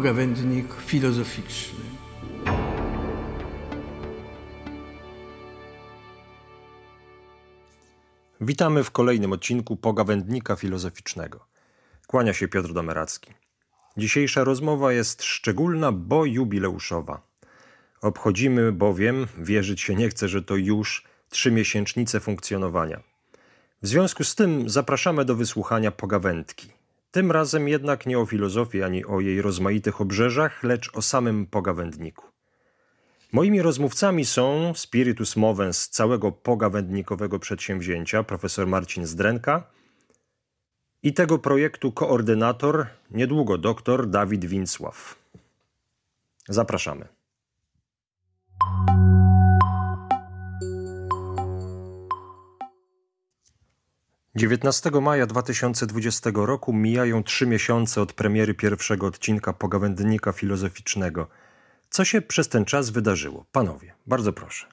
pogawędnik filozoficzny. Witamy w kolejnym odcinku Pogawędnika Filozoficznego. Kłania się Piotr Domeracki. Dzisiejsza rozmowa jest szczególna, bo jubileuszowa. Obchodzimy bowiem, wierzyć się nie chce, że to już trzy miesięcznice funkcjonowania. W związku z tym zapraszamy do wysłuchania pogawędki. Tym razem jednak nie o filozofii ani o jej rozmaitych obrzeżach, lecz o samym pogawędniku. Moimi rozmówcami są spiritus movens całego pogawędnikowego przedsięwzięcia, profesor Marcin Zdrenka i tego projektu koordynator, niedługo doktor Dawid Wincław. Zapraszamy. 19 maja 2020 roku mijają trzy miesiące od premiery pierwszego odcinka pogawędnika filozoficznego. Co się przez ten czas wydarzyło? Panowie, bardzo proszę.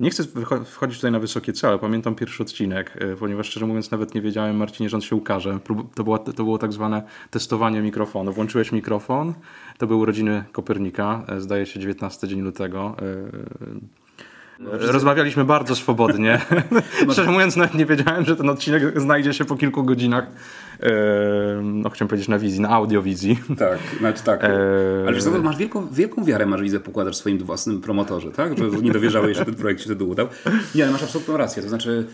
Nie chcę wchodzić tutaj na wysokie cele. Pamiętam pierwszy odcinek, e, ponieważ szczerze mówiąc nawet nie wiedziałem, Marcinie, on się ukaże. To było, to było tak zwane testowanie mikrofonu. Włączyłeś mikrofon, to były urodziny Kopernika, e, zdaje się 19 dzień lutego. Rozmawialiśmy bardzo swobodnie. Szczerze mówiąc, nawet nie wiedziałem, że ten odcinek znajdzie się po kilku godzinach. no chciałem powiedzieć na wizji, na audiowizji. Tak, znaczy tak. Ale wiesz, masz wielką, wielką wiarę, masz widzę, pokładasz w swoim własnym promotorze, tak? Że nie dowierzałeś, że ten projekt się wtedy udał. Nie, ale masz absolutną rację. To znaczy,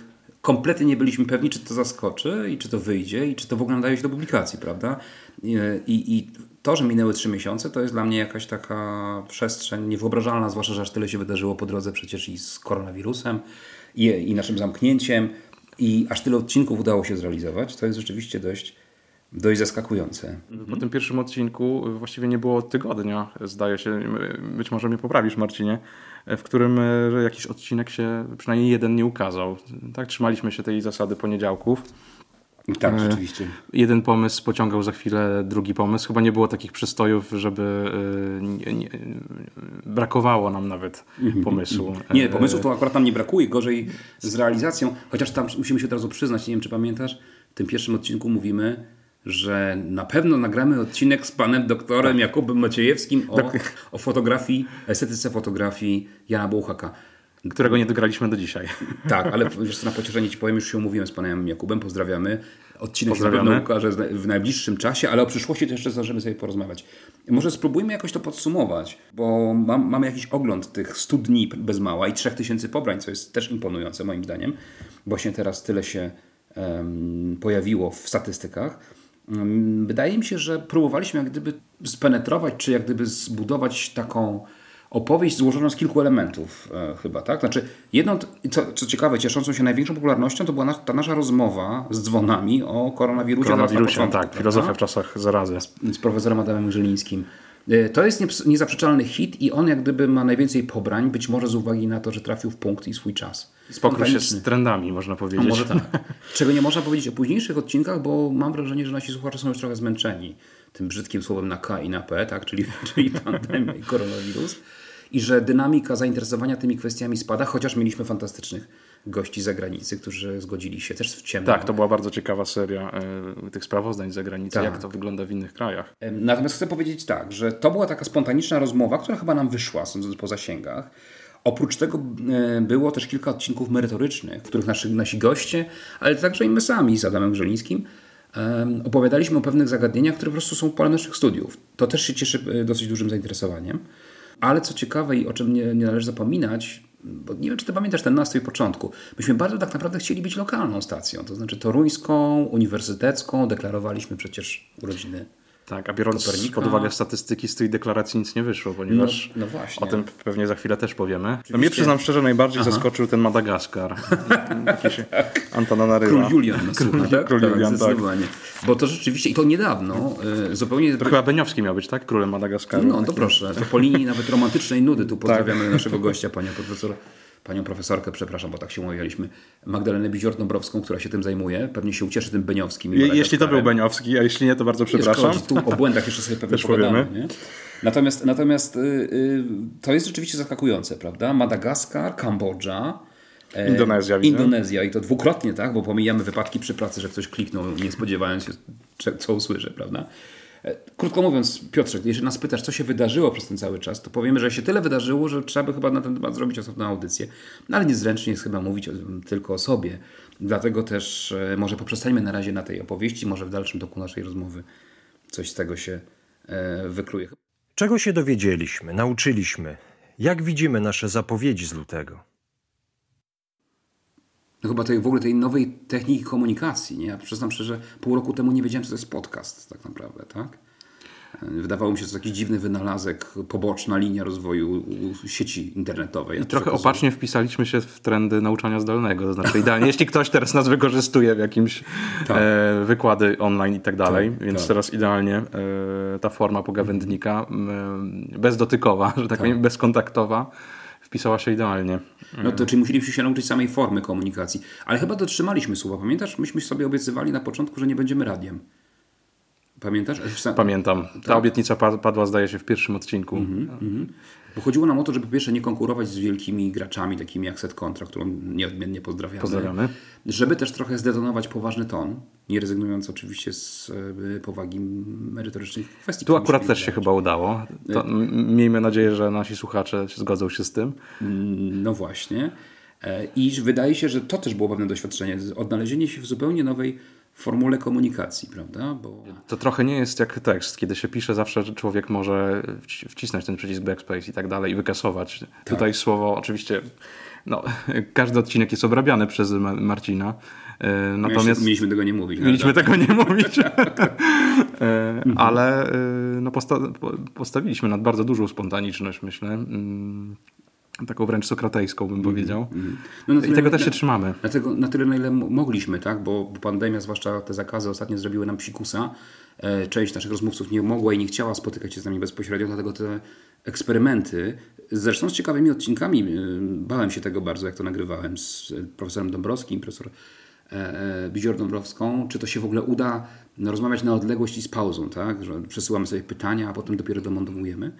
kompletnie nie byliśmy pewni, czy to zaskoczy i czy to wyjdzie i czy to w ogóle nadaje się do publikacji, prawda? I, i to, że minęły trzy miesiące, to jest dla mnie jakaś taka przestrzeń niewyobrażalna, zwłaszcza, że aż tyle się wydarzyło po drodze przecież i z koronawirusem i, i naszym zamknięciem i aż tyle odcinków udało się zrealizować. To jest rzeczywiście dość, dość zaskakujące. Po tym pierwszym odcinku właściwie nie było tygodnia, zdaje się, być może mnie poprawisz Marcinie, w którym e, jakiś odcinek się, przynajmniej jeden nie ukazał. Tak, trzymaliśmy się tej zasady poniedziałków. Tak, e, rzeczywiście. Jeden pomysł pociągał za chwilę drugi pomysł. Chyba nie było takich przystojów, żeby e, nie, nie, brakowało nam nawet mhm. pomysłu. Nie, pomysłu to akurat nam nie brakuje, gorzej z realizacją. Chociaż tam musimy się od razu przyznać, nie wiem czy pamiętasz, w tym pierwszym odcinku mówimy, że na pewno nagramy odcinek z panem doktorem tak. Jakubem Maciejewskim o, tak. o fotografii, estetyce fotografii Jana Bołchaka którego nie dograliśmy do dzisiaj. Tak, ale wiesz na pocieszenie ci powiem, już się umówiłem z panem Jakubem, pozdrawiamy. Odcinek Pozdrawiamy. się na ukaże w najbliższym czasie, ale o przyszłości to jeszcze zdążymy sobie porozmawiać. Może spróbujmy jakoś to podsumować, bo mam, mamy jakiś ogląd tych 100 dni bez mała i 3000 pobrań, co jest też imponujące moim zdaniem. Właśnie teraz tyle się um, pojawiło w statystykach. Um, wydaje mi się, że próbowaliśmy jak gdyby spenetrować, czy jak gdyby zbudować taką opowieść złożoną z kilku elementów e, chyba, tak? Znaczy, jedną, co, co ciekawe, cieszącą się największą popularnością to była na, ta nasza rozmowa z dzwonami o koronawirusie. Koronawirusie, początku, tak, filozofia w czasach zarazy. Z, z profesorem Adamem Żylińskim. E, to jest niezaprzeczalny hit i on jak gdyby ma najwięcej pobrań, być może z uwagi na to, że trafił w punkt i swój czas. Spokój się z trendami, można powiedzieć. A może tak. Czego nie można powiedzieć o późniejszych odcinkach, bo mam wrażenie, że nasi słuchacze są już trochę zmęczeni tym brzydkim słowem na K i na P, tak? czyli, czyli pandemia i koronawirus i że dynamika zainteresowania tymi kwestiami spada, chociaż mieliśmy fantastycznych gości z zagranicy, którzy zgodzili się też w ciemno. Tak, to była bardzo ciekawa seria y, tych sprawozdań z zagranicy, tak. jak to wygląda w innych krajach. Natomiast chcę powiedzieć tak, że to była taka spontaniczna rozmowa, która chyba nam wyszła, sądząc po zasięgach. Oprócz tego e, było też kilka odcinków merytorycznych, w których nasi, nasi goście, ale także i my sami z Adamem Grzelińskim opowiadaliśmy o pewnych zagadnieniach, które po prostu są polem naszych studiów. To też się cieszy e, dosyć dużym zainteresowaniem. Ale co ciekawe i o czym nie, nie należy zapominać, bo nie wiem, czy ty pamiętasz ten nastrój początku. Myśmy bardzo tak naprawdę chcieli być lokalną stacją, to znaczy toruńską, uniwersytecką, deklarowaliśmy przecież urodziny tak, a biorąc Kopernika. pod uwagę statystyki z tej deklaracji nic nie wyszło, ponieważ no, no o tym pewnie za chwilę też powiemy. No mnie przyznam szczerze najbardziej Aha. zaskoczył ten Madagaskar. Jakiś Antona Naryla. Król Julian Król, tak? Król tak, Julian, tak. Bo to rzeczywiście, i to niedawno, y, zupełnie... To chyba Beniowski miał być, tak? Królem Madagaskaru. No, to proszę. To po linii nawet romantycznej nudy tu pozdrawiamy tak. naszego gościa, panią profesor panią profesorkę, przepraszam, bo tak się umawialiśmy, Magdalenę Bizior-Dąbrowską, która się tym zajmuje. Pewnie się ucieszy tym Beniowskim. Je, jeśli to był Beniowski, a jeśli nie, to bardzo przepraszam. tu o błędach jeszcze sobie pewnie pogadamy. Nie? Natomiast, natomiast yy, to jest rzeczywiście zaskakujące, prawda? Madagaskar, Kambodża, e, Indonezja. Widzę. Indonezja i to dwukrotnie, tak? Bo pomijamy wypadki przy pracy, że ktoś kliknął, nie spodziewając się, co usłyszy, prawda? E, krótko mówiąc, Piotrze, jeżeli nas pytasz, co się wydarzyło przez ten cały czas, to powiemy, że się tyle wydarzyło, że trzeba by chyba na ten temat zrobić osobną audycję. No ale niezręcznie jest chyba mówić tylko o sobie. Dlatego też e, może poprzestańmy na razie na tej opowieści, może w dalszym toku naszej rozmowy coś z tego się e, wykluje. Czego się dowiedzieliśmy, nauczyliśmy? Jak widzimy nasze zapowiedzi z lutego? No chyba tej, w ogóle tej nowej techniki komunikacji. Nie? Ja przyznam szczerze, pół roku temu nie wiedziałem, co to jest podcast tak naprawdę. Tak? Wydawało mi się, że to jakiś dziwny wynalazek, poboczna linia rozwoju sieci internetowej. I trochę opacznie wpisaliśmy się w trendy nauczania zdalnego. To znaczy idealnie, jeśli ktoś teraz nas wykorzystuje w jakimś tak. e, wykłady online i tak dalej, tak, więc tak. teraz idealnie e, ta forma pogawędnika e, bezdotykowa, że tak, tak. powiem, bezkontaktowa wpisała się idealnie. No to czyli musieliśmy się nauczyć samej formy komunikacji. Ale chyba dotrzymaliśmy słowa. Pamiętasz? Myśmy sobie obiecywali na początku, że nie będziemy radiem. Pamiętasz? Pamiętam. Ta tak. obietnica padła, zdaje się, w pierwszym odcinku. Mm -hmm, Bo chodziło nam o to, żeby po pierwsze nie konkurować z wielkimi graczami, takimi jak Set Contra, którą nieodmiennie pozdrawiamy. Pozdrawiamy. Żeby też trochę zdetonować poważny ton, nie rezygnując oczywiście z e, powagi merytorycznych kwestii. Tu akurat też się chyba udało. To e, miejmy nadzieję, że nasi słuchacze zgodzą się z tym. Mm, no właśnie. E, I wydaje się, że to też było pewne doświadczenie. Odnalezienie się w zupełnie nowej formule komunikacji, prawda? Bo... To trochę nie jest jak tekst. Kiedy się pisze, zawsze człowiek może wcisnąć ten przycisk backspace i tak dalej i wykasować. Tak. Tutaj słowo oczywiście, no, każdy odcinek jest obrabiany przez Marcina. E, natomiast mieliśmy tego nie mówić. Mieliśmy tego nie mówić. E, ale e, no, posta postawiliśmy nad bardzo dużą spontaniczność, myślę. Taką wręcz sokratejską bym mm, powiedział. Mm. No I tego też się trzymamy. Dlatego na tyle, na ile mogliśmy, tak? bo, bo pandemia, zwłaszcza te zakazy ostatnio zrobiły nam psikusa. E, część naszych rozmówców nie mogła i nie chciała spotykać się z nami bezpośrednio, dlatego te eksperymenty, zresztą z ciekawymi odcinkami, e, bałem się tego bardzo, jak to nagrywałem z profesorem Dąbrowskim, profesor e, Bizior Dąbrowską, czy to się w ogóle uda rozmawiać na odległość i z pauzą, tak? że przesyłamy sobie pytania, a potem dopiero domontujemy.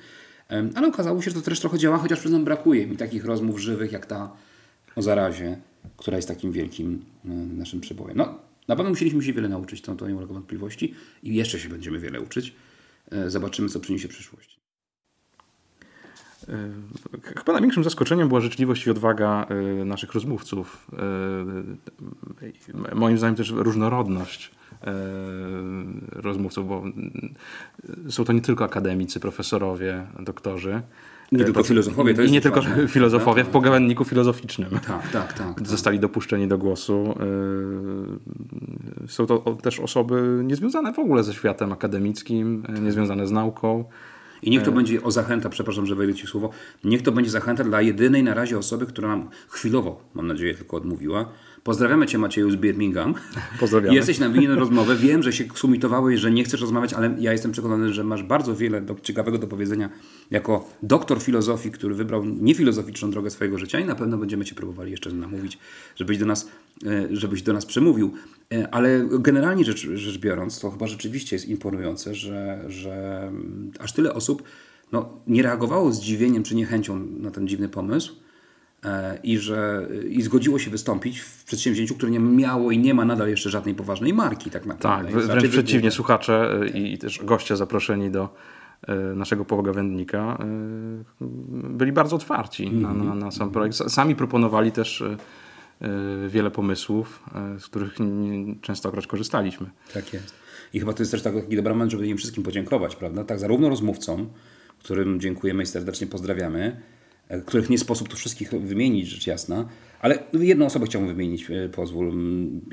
Ale okazało się, że to też trochę działa, chociaż przyznam, brakuje mi takich rozmów żywych jak ta o zarazie, która jest takim wielkim e, naszym przebojem. No, na pewno musieliśmy się wiele nauczyć, to, to nie ulega wątpliwości i jeszcze się będziemy wiele uczyć. E, zobaczymy, co przyniesie przyszłość. E, chyba największym zaskoczeniem była życzliwość i odwaga naszych rozmówców. Moim zdaniem też różnorodność E, rozmówców, bo są to nie tylko akademicy, profesorowie, doktorzy. Nie tylko filozofowie, to jest I nie tylko ważne. filozofowie w tak. pogawędniku filozoficznym. Tak, tak, tak. Zostali dopuszczeni do głosu. E, są to też osoby niezwiązane w ogóle ze światem akademickim, e, niezwiązane z nauką. I niech to będzie o zachęta, przepraszam, że wejdę Ci słowo, niech to będzie zachęta dla jedynej na razie osoby, która nam chwilowo, mam nadzieję, tylko odmówiła, Pozdrawiamy Cię Macieju z Birmingham. Pozdrawiamy. Jesteś na winien rozmowę. Wiem, że się sumitowałeś, że nie chcesz rozmawiać, ale ja jestem przekonany, że masz bardzo wiele do, ciekawego do powiedzenia jako doktor filozofii, który wybrał niefilozoficzną drogę swojego życia i na pewno będziemy Cię próbowali jeszcze namówić, żebyś do nas, e, żebyś do nas przemówił. E, ale generalnie rzecz, rzecz biorąc, to chyba rzeczywiście jest imponujące, że, że aż tyle osób no, nie reagowało zdziwieniem czy niechęcią na ten dziwny pomysł, i że i zgodziło się wystąpić w przedsięwzięciu, które nie miało i nie ma nadal jeszcze żadnej poważnej marki tak naprawdę. Tak, wręcz przeciwnie, słuchacze e, i też goście zaproszeni do e, naszego pogawędnika byli bardzo otwarci mm -hmm. na, na, mhm. na, sam projekt. Sami proponowali też wiele pomysłów, z których częstokroć korzystaliśmy. Tak jest. I chyba to jest też taki dobry moment, żeby im wszystkim podziękować, prawda? Tak, zarówno rozmówcom, którym dziękujemy i serdecznie pozdrawiamy, E, których nie sposób tu wszystkich wymienić, rzecz jasna, ale jedną osobę chciałbym wymienić, e, pozwól.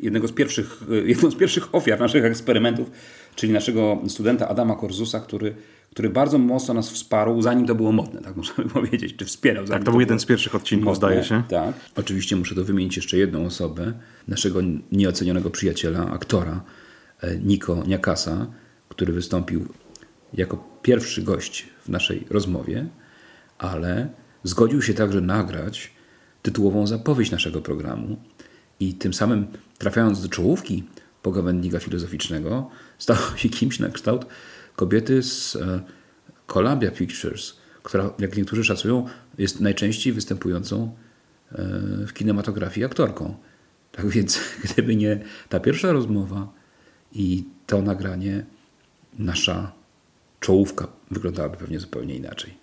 Jednego z pierwszych, e, jedną z pierwszych ofiar naszych eksperymentów, czyli naszego studenta Adama Korzusa, który, który bardzo mocno nas wsparł, zanim to było modne, tak możemy powiedzieć, czy wspierał. Tak, to był jeden z pierwszych odcinków, modne, zdaje się. Tak. Oczywiście muszę to wymienić jeszcze jedną osobę, naszego nieocenionego przyjaciela, aktora, Niko Niakasa, który wystąpił jako pierwszy gość w naszej rozmowie, ale Zgodził się także nagrać tytułową zapowiedź naszego programu i tym samym trafiając do czołówki pogawędnika filozoficznego, stał się kimś na kształt kobiety z e, Columbia Pictures, która, jak niektórzy szacują, jest najczęściej występującą e, w kinematografii aktorką. Tak więc, gdyby nie ta pierwsza rozmowa i to nagranie, nasza czołówka wyglądałaby pewnie zupełnie inaczej.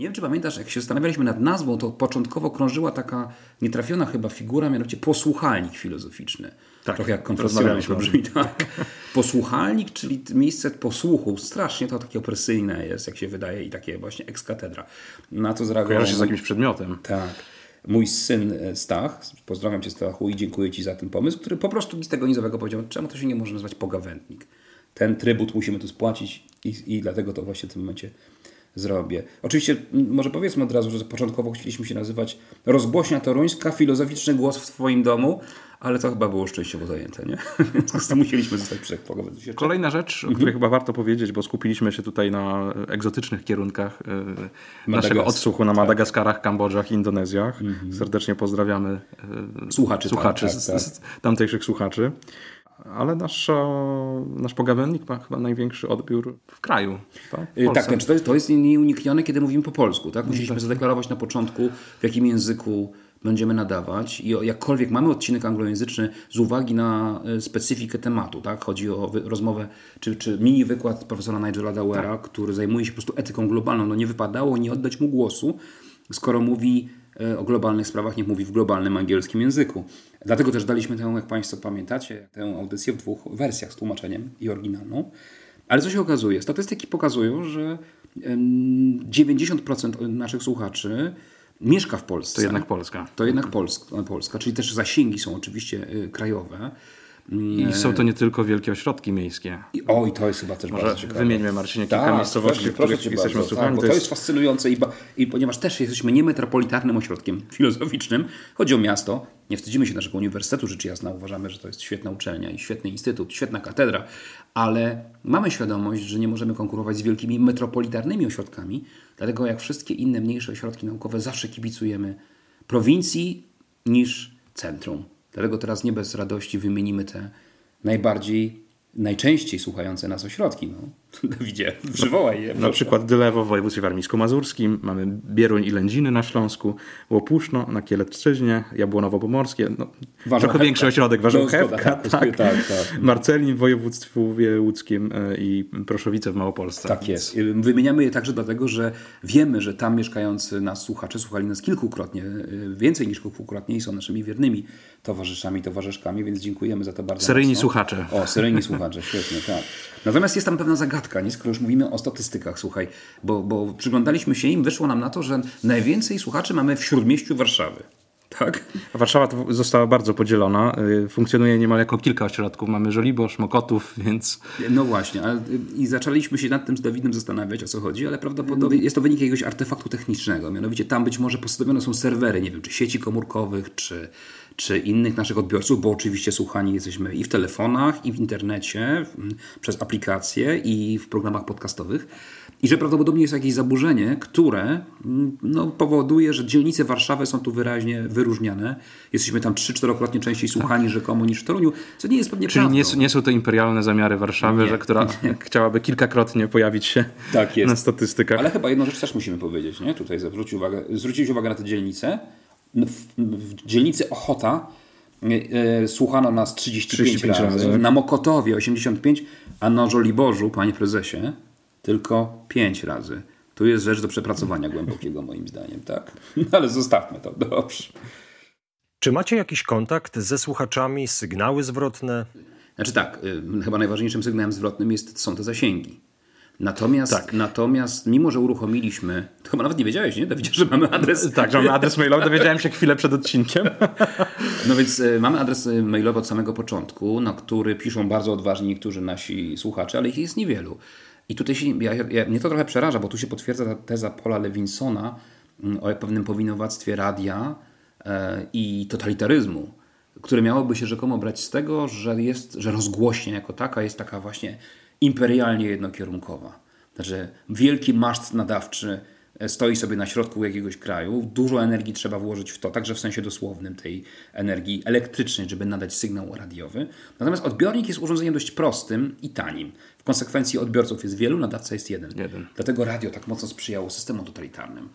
Nie wiem, czy pamiętasz, jak się zastanawialiśmy nad nazwą, to początkowo krążyła taka nietrafiona chyba figura, mianowicie posłuchalnik filozoficzny. Tak, Trochę jak konfesjonalizm brzmi, tak. Posłuchalnik, czyli miejsce posłuchu. Strasznie to takie opresyjne jest, jak się wydaje, i takie właśnie ekskatedra. Na to zareagował... Kojarzy się z jakimś przedmiotem. Tak. Mój syn e, Stach, pozdrawiam Cię Stachu i dziękuję Ci za ten pomysł, który po prostu nic tego nizowego powiedział, czemu to się nie może nazywać pogawędnik. Ten trybut musimy tu spłacić i, i dlatego to właśnie w tym momencie zrobię. Oczywiście może powiedzmy od razu, że początkowo chcieliśmy się nazywać Rozgłośnia Toruńska, filozoficzny głos w Twoim domu, ale to chyba było szczęściowo zajęte, nie? Więc to musieliśmy zostać przekwagować. Kolejna rzecz, o której chyba warto powiedzieć, bo skupiliśmy się tutaj na egzotycznych kierunkach e, naszego odsłuchu na Madagaskarach, Kambodżach i Indonezjach. Serdecznie pozdrawiamy e, słuchaczy, słuchaczy tak, z, tak, z tamtejszych słuchaczy. Ale nasz, nasz pogawędnik ma chyba największy odbiór w kraju. Tak, w tak znaczy to, jest, to jest nieuniknione, kiedy mówimy po polsku. Tak? Musieliśmy tak. zadeklarować na początku, w jakim języku będziemy nadawać i jakkolwiek mamy odcinek anglojęzyczny z uwagi na specyfikę tematu, tak? chodzi o rozmowę czy, czy mini wykład profesora Nigela Dowera, tak. który zajmuje się po prostu etyką globalną, no nie wypadało nie oddać mu głosu, skoro mówi o globalnych sprawach, niech mówi w globalnym angielskim języku. Dlatego też daliśmy tę, jak Państwo pamiętacie, tę audycję w dwóch wersjach z tłumaczeniem i oryginalną. Ale co się okazuje? Statystyki pokazują, że 90% naszych słuchaczy mieszka w Polsce. To jednak Polska. To jednak Polska, Polska czyli też zasięgi są oczywiście krajowe. I są to nie tylko wielkie ośrodki miejskie. I, o, i to jest chyba też Może bardzo ciekawe. Wymieńmy, Marcinie, kilka tak, miejscowości, w których jesteśmy słuchani. Tak, bo to jest fascynujące i, i ponieważ też jesteśmy niemetropolitarnym ośrodkiem filozoficznym, chodzi o miasto, nie wstydzimy się naszego uniwersytetu, rzecz jasna, uważamy, że to jest świetna uczelnia i świetny instytut, świetna katedra, ale mamy świadomość, że nie możemy konkurować z wielkimi metropolitarnymi ośrodkami, dlatego jak wszystkie inne mniejsze ośrodki naukowe zawsze kibicujemy prowincji niż centrum. Dlatego teraz nie bez radości wymienimy te najbardziej, najczęściej słuchające nas ośrodki. No. Dawidzie, przywołaj je. Na przykład Dylewo w województwie warmińsko-mazurskim, mamy Bieruń i Lędziny na Śląsku, Łopuszno na Kielecczyźnie, Jabłonowo-Pomorskie, no, trochę większy ośrodek, Warzełchewka, tak, tak, tak, tak. Marcelin w województwie łódzkim i Proszowice w Małopolsce. Tak jest. Wymieniamy je także dlatego, że wiemy, że tam mieszkający nas słuchacze słuchali nas kilkukrotnie, więcej niż kilkukrotnie i są naszymi wiernymi towarzyszami, towarzyszkami, więc dziękujemy za to bardzo Seryjni mocno. słuchacze. O, seryjni słuchacze, świetnie, tak. Natomiast jest tam pewna zagadka, nie? skoro już mówimy o statystykach, słuchaj, bo, bo przyglądaliśmy się im, wyszło nam na to, że najwięcej słuchaczy mamy w śródmieściu Warszawy. Tak? Warszawa została bardzo podzielona. Funkcjonuje niemal jako kilka ośrodków. Mamy Żoliborz, Mokotów, więc... No właśnie. Ale, I zaczęliśmy się nad tym z Dawidem zastanawiać, o co chodzi, ale prawdopodobnie jest to wynik jakiegoś artefaktu technicznego. Mianowicie tam być może postawione są serwery, nie wiem, czy sieci komórkowych, czy, czy innych naszych odbiorców, bo oczywiście słuchani jesteśmy i w telefonach, i w internecie, przez aplikacje, i w programach podcastowych. I że prawdopodobnie jest jakieś zaburzenie, które no, powoduje, że dzielnice Warszawy są tu wyraźnie wyróżniane. Jesteśmy tam trzy, czterokrotnie częściej słuchani tak. rzekomo niż w Toruniu, co nie jest pewnie Czyli prawdą. Nie, nie są to imperialne zamiary Warszawy, Nie, że, która nie. chciałaby kilkakrotnie pojawić się Tak jest. na statystykach. Ale chyba jedną rzecz też musimy powiedzieć, nie? Tutaj zwrócić uwagę, zwrócić uwagę na te dzielnice. W, dzielnicy Ochota e, słuchano nas 35, 35 razy, razy. na Mokotowie 85, a na Żoliborzu, panie prezesie, tylko 5 razy. Tu jest rzecz do przepracowania głębokiego moim zdaniem, tak? Ale zostawmy to, dobrze. Czy macie jakiś kontakt ze słuchaczami, sygnały zwrotne? Znaczy tak, y, chyba najważniejszym sygnałem zwrotnym jest, są te zasięgi. Natomiast, Tak. natomiast mimo, że uruchomiliśmy, to chyba nawet nie wiedziałeś, nie, Dawidzie, że mamy adres. Tak, że mamy adres mailowy, dowiedziałem się chwilę przed odcinkiem. No więc y, mamy adres y, mailowy od samego początku, na który piszą bardzo odważni niektórzy nasi słuchacze, ale ich jest niewielu. I tutaj się, ja, ja, mnie to trochę przeraża, bo tu się potwierdza ta teza Paula Lewinsona mm, o pewnym powinowactwie radia e, i totalitaryzmu, które miałoby się rzekomo brać z tego, że, jest, że rozgłośnia jako taka jest taka właśnie imperialnie jednokierunkowa. Znaczy wielki maszt nadawczy stoi sobie na środku jakiegoś kraju, dużo energii trzeba włożyć w to, także w sensie dosłownym tej energii elektrycznej, żeby nadać sygnał radiowy. Natomiast odbiornik jest urządzeniem dość prostym i tanim. W konsekwencji odbiorców jest wielu, nadawca jest jeden. Jeden. Dlatego radio tak mocno sprzyjało systemom totalitarnym.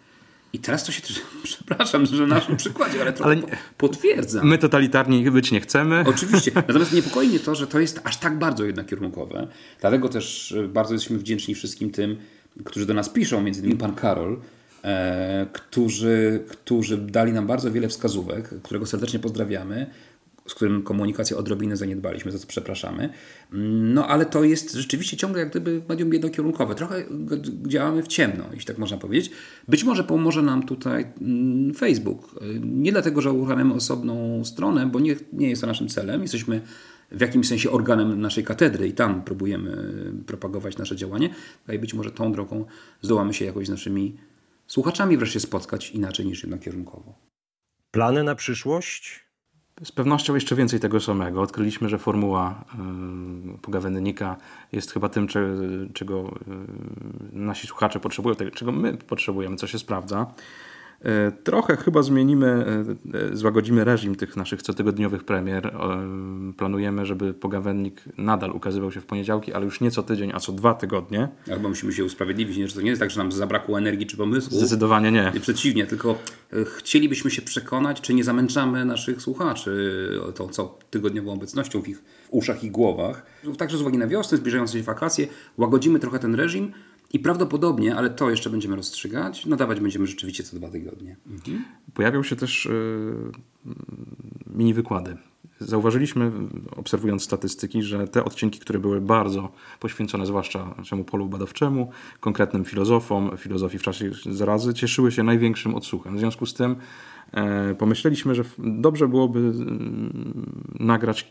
I teraz to się też, przepraszam, że na naszym przykładzie, ale trochę ale potwierdzam. My totalitarni być nie chcemy. Oczywiście. Natomiast niepokoi mnie to, że to jest aż tak bardzo jednokierunkowe. Dlatego też bardzo jesteśmy wdzięczni wszystkim tym, którzy do nas piszą, między innymi pan Karol, e, którzy, którzy dali nam bardzo wiele wskazówek, którego serdecznie pozdrawiamy z którym komunikację odrobinę zaniedbaliśmy, za co przepraszamy. No ale to jest rzeczywiście ciągle jak gdyby medium jednokierunkowe. Trochę działamy w ciemno, jeśli tak można powiedzieć. Być może pomoże nam tutaj mm, Facebook. Nie dlatego, że uruchamiamy osobną stronę, bo nie, nie jest to naszym celem. Jesteśmy w jakimś sensie organem naszej katedry i tam próbujemy propagować nasze działanie. I być może tą drogą zdołamy się jakoś z naszymi słuchaczami wreszcie spotkać inaczej niż jednokierunkowo. Plany na przyszłość? Z pewnością jeszcze więcej tego samego. Odkryliśmy, że formuła y, pogawędnika jest chyba tym, czego y, nasi słuchacze potrzebują, czego my potrzebujemy, co się sprawdza. E, trochę chyba zmienimy, e, e, złagodzimy reżim tych naszych cotygodniowych premier. Planujemy, żeby pogawędnik nadal ukazywał się w poniedziałki, ale już nie co tydzień, a co dwa tygodnie. Albo musimy się usprawiedliwić, że to nie jest tak, że nam zabrakło energii czy pomysłu. Zdecydowanie nie. nie. Przeciwnie, tylko chcielibyśmy się przekonać, czy nie zamęczamy naszych słuchaczy tą co tygodniową obecnością w ich uszach i głowach. Także z uwagi na wiosnę, zbliżające się wakacje, łagodzimy trochę ten reżim, i prawdopodobnie, ale to jeszcze będziemy rozstrzygać, nadawać będziemy rzeczywiście co dwa tygodnie. Mhm. Pojawią się też yy, mini wykłady. Zauważyliśmy, obserwując statystyki, że te odcinki, które były bardzo poświęcone zwłaszcza naszemu polu badawczemu, konkretnym filozofom, filozofii w czasie zarazy, cieszyły się największym odsłuchem. W związku z tym pomyśleliśmy, że dobrze byłoby mm, nagrać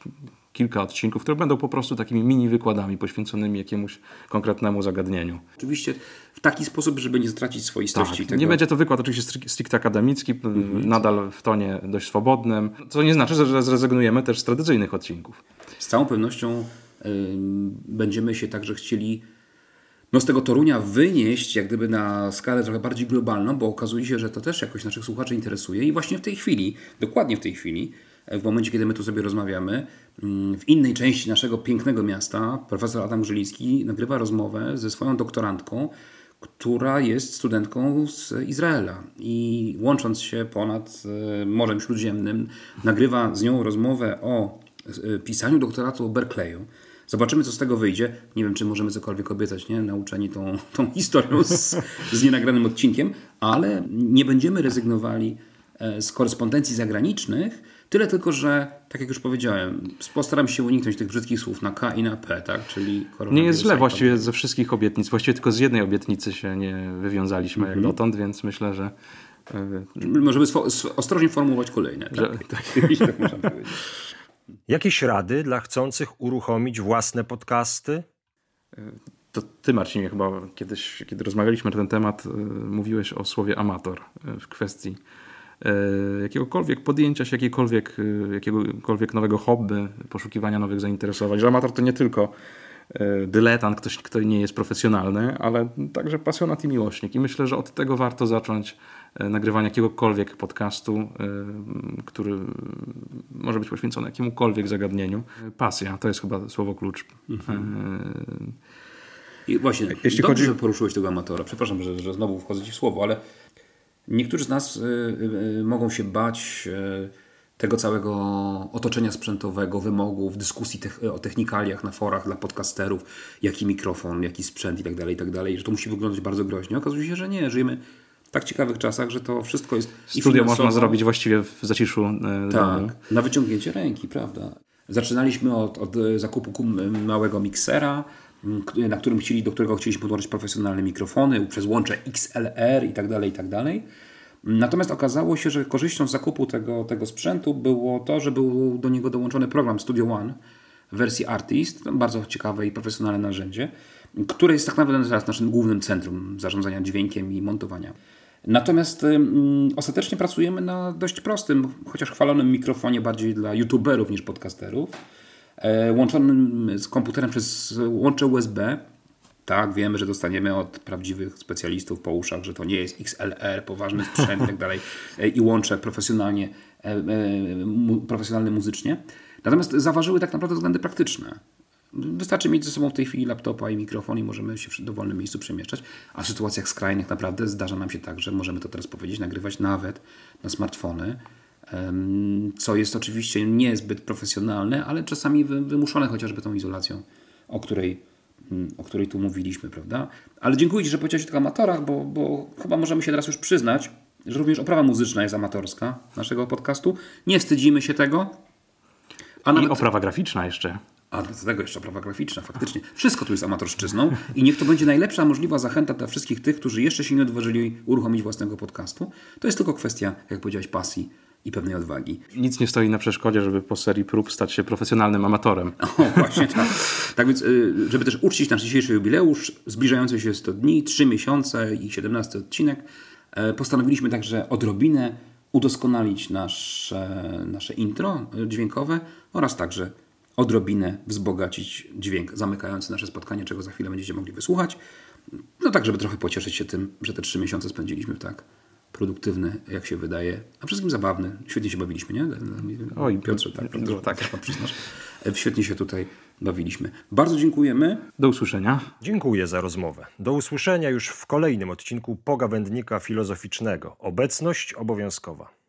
kilka odcinków, które będą po prostu takimi mini wykładami poświęconymi jakiemuś konkretnemu zagadnieniu. Oczywiście w taki sposób, żeby nie stracić swoistości. Tak, tego. Nie będzie to wykład oczywiście stricte akademicki, mhm. nadal w tonie dość swobodnym, co nie znaczy, że zrezygnujemy też z tradycyjnych odcinków. Z całą pewnością yy, będziemy się także chcieli no z tego Torunia wynieść jak gdyby na skalę trochę bardziej globalną, bo okazuje się, że to też jakoś naszych słuchaczy interesuje i właśnie w tej chwili, dokładnie w tej chwili, w momencie, kiedy my tu sobie rozmawiamy, mm, w innej części naszego pięknego miasta profesor Adam Grzylicki nagrywa rozmowę ze swoją doktorantką, która jest studentką z Izraela i łącząc się ponad e, Morzem Śródziemnym, nagrywa z nią rozmowę o e, pisaniu doktoratu o Berkeleyu. Zobaczymy, co z tego wyjdzie. Nie wiem, czy możemy cokolwiek obiecać, nie? nauczeni tą, tą historią z, z nienagranym odcinkiem, ale nie będziemy rezygnowali e, z korespondencji zagranicznych, Tyle tylko, że tak jak już powiedziałem, postaram się uniknąć tych brzydkich słów na K i na P, tak? Czyli Nie jest źle właściwie ze wszystkich obietnic. Właściwie tylko z jednej obietnicy się nie wywiązaliśmy mm -hmm. jak mhm. dotąd, więc myślę, że. Yy, Możemy ostrożnie formułować kolejne. Tak? Tak. tak można powiedzieć. Jakieś rady dla chcących uruchomić własne podcasty? E, to ty, Marcinie, chyba kiedyś, kiedy rozmawialiśmy na ten temat, yy, mówiłeś o słowie amator yy, w kwestii E, jakiegokolwiek podjęcia się jakiegokolwiek, e, jakiegokolwiek nowego hobby, poszukiwania nowych zainteresowań. Że amator to nie tylko e, dyletant, ktoś, kto nie jest profesjonalny, ale także pasjonat i miłośnik. I myślę, że od tego warto zacząć nagrywanie jakiegokolwiek podcastu, który może być poświęcony jakiemukolwiek zagadnieniu. Pasja to jest chyba słowo klucz. Mhm. I właśnie, Jeśli dobrze, chodzi... że poruszyłeś tego amatora. Przepraszam, że, że znowu wchodzę ci w słowo, ale Niektórzy z nas mogą się bać tego całego otoczenia sprzętowego, wymogów, dyskusji o technikaliach na forach dla podcasterów, jaki mikrofon, jaki sprzęt itd., tak itd., tak że to musi wyglądać bardzo groźnie. Okazuje się, że nie. Żyjemy w tak ciekawych czasach, że to wszystko jest Studio można zrobić właściwie w zaciszu Tak, domu. na wyciągnięcie ręki, prawda. Zaczynaliśmy od, od zakupu małego miksera, na którym chcieli, do którego chcieliśmy podłączyć profesjonalne mikrofony przez łącze XLR i tak Natomiast okazało się, że korzyścią z zakupu tego, tego sprzętu było to, że był do niego dołączony program Studio One w wersji Artist, bardzo ciekawe i profesjonalne narzędzie, które jest tak naprawdę teraz naszym głównym centrum zarządzania dźwiękiem i montowania. Natomiast ostatecznie pracujemy na dość prostym, chociaż chwalonym mikrofonie bardziej dla youtuberów niż podcasterów E, łączonym z komputerem przez łącze USB. Tak, wiemy, że dostaniemy od prawdziwych specjalistów po uszach, że to nie jest XLR, poważny sprzęt i tak dalej e, i łącze profesjonalnie, e, profesjonalnie muzycznie. Natomiast zaważyły tak naprawdę względy praktyczne. Wystarczy mieć ze sobą w tej chwili laptopa i mikrofon i możemy się w dowolnym miejscu przemieszczać. A w sytuacjach skrajnych naprawdę zdarza nam się tak, że możemy to teraz powiedzieć, nagrywać nawet na smartfony, co jest oczywiście niezbyt profesjonalne, ale czasami wymuszone chociażby tą izolacją, o której, o której tu mówiliśmy, prawda? Ale dziękuję Ci, że powiedziałeś o tych amatorach, bo, bo chyba możemy się teraz już przyznać, że również oprawa muzyczna jest amatorska naszego podcastu. Nie wstydzimy się tego. A nawet... I oprawa graficzna jeszcze. A do tego jeszcze oprawa graficzna, faktycznie. Wszystko tu jest amatorszczyzną i niech to będzie najlepsza możliwa zachęta dla wszystkich tych, którzy jeszcze się nie odważyli uruchomić własnego podcastu. To jest tylko kwestia, jak powiedziałeś, pasji i pewnej odwagi. Nic nie stoi na przeszkodzie, żeby po serii prób stać się profesjonalnym amatorem. O, właśnie tak. Tak więc, y, żeby też uczcić nasz dzisiejszy jubileusz, zbliżający się 100 dni, 3 miesiące i 17 odcinek, e, postanowiliśmy także odrobinę udoskonalić nasze, nasze intro dźwiękowe oraz także odrobinę wzbogacić dźwięk zamykający nasze spotkanie, czego za chwilę będziecie mogli wysłuchać. No tak, żeby trochę pocieszyć się tym, że te trzy miesiące spędziliśmy tak produktywny, jak się wydaje, a przede wszystkim zabawny. Świetnie się bawiliśmy, nie? Oj, Piotrze, tak. Piotrze, tak, tak. Przyznasz. Świetnie się tutaj bawiliśmy. Bardzo dziękujemy. Do usłyszenia. Dziękuję za rozmowę. Do usłyszenia już w kolejnym odcinku Pogawędnika Filozoficznego. Obecność obowiązkowa.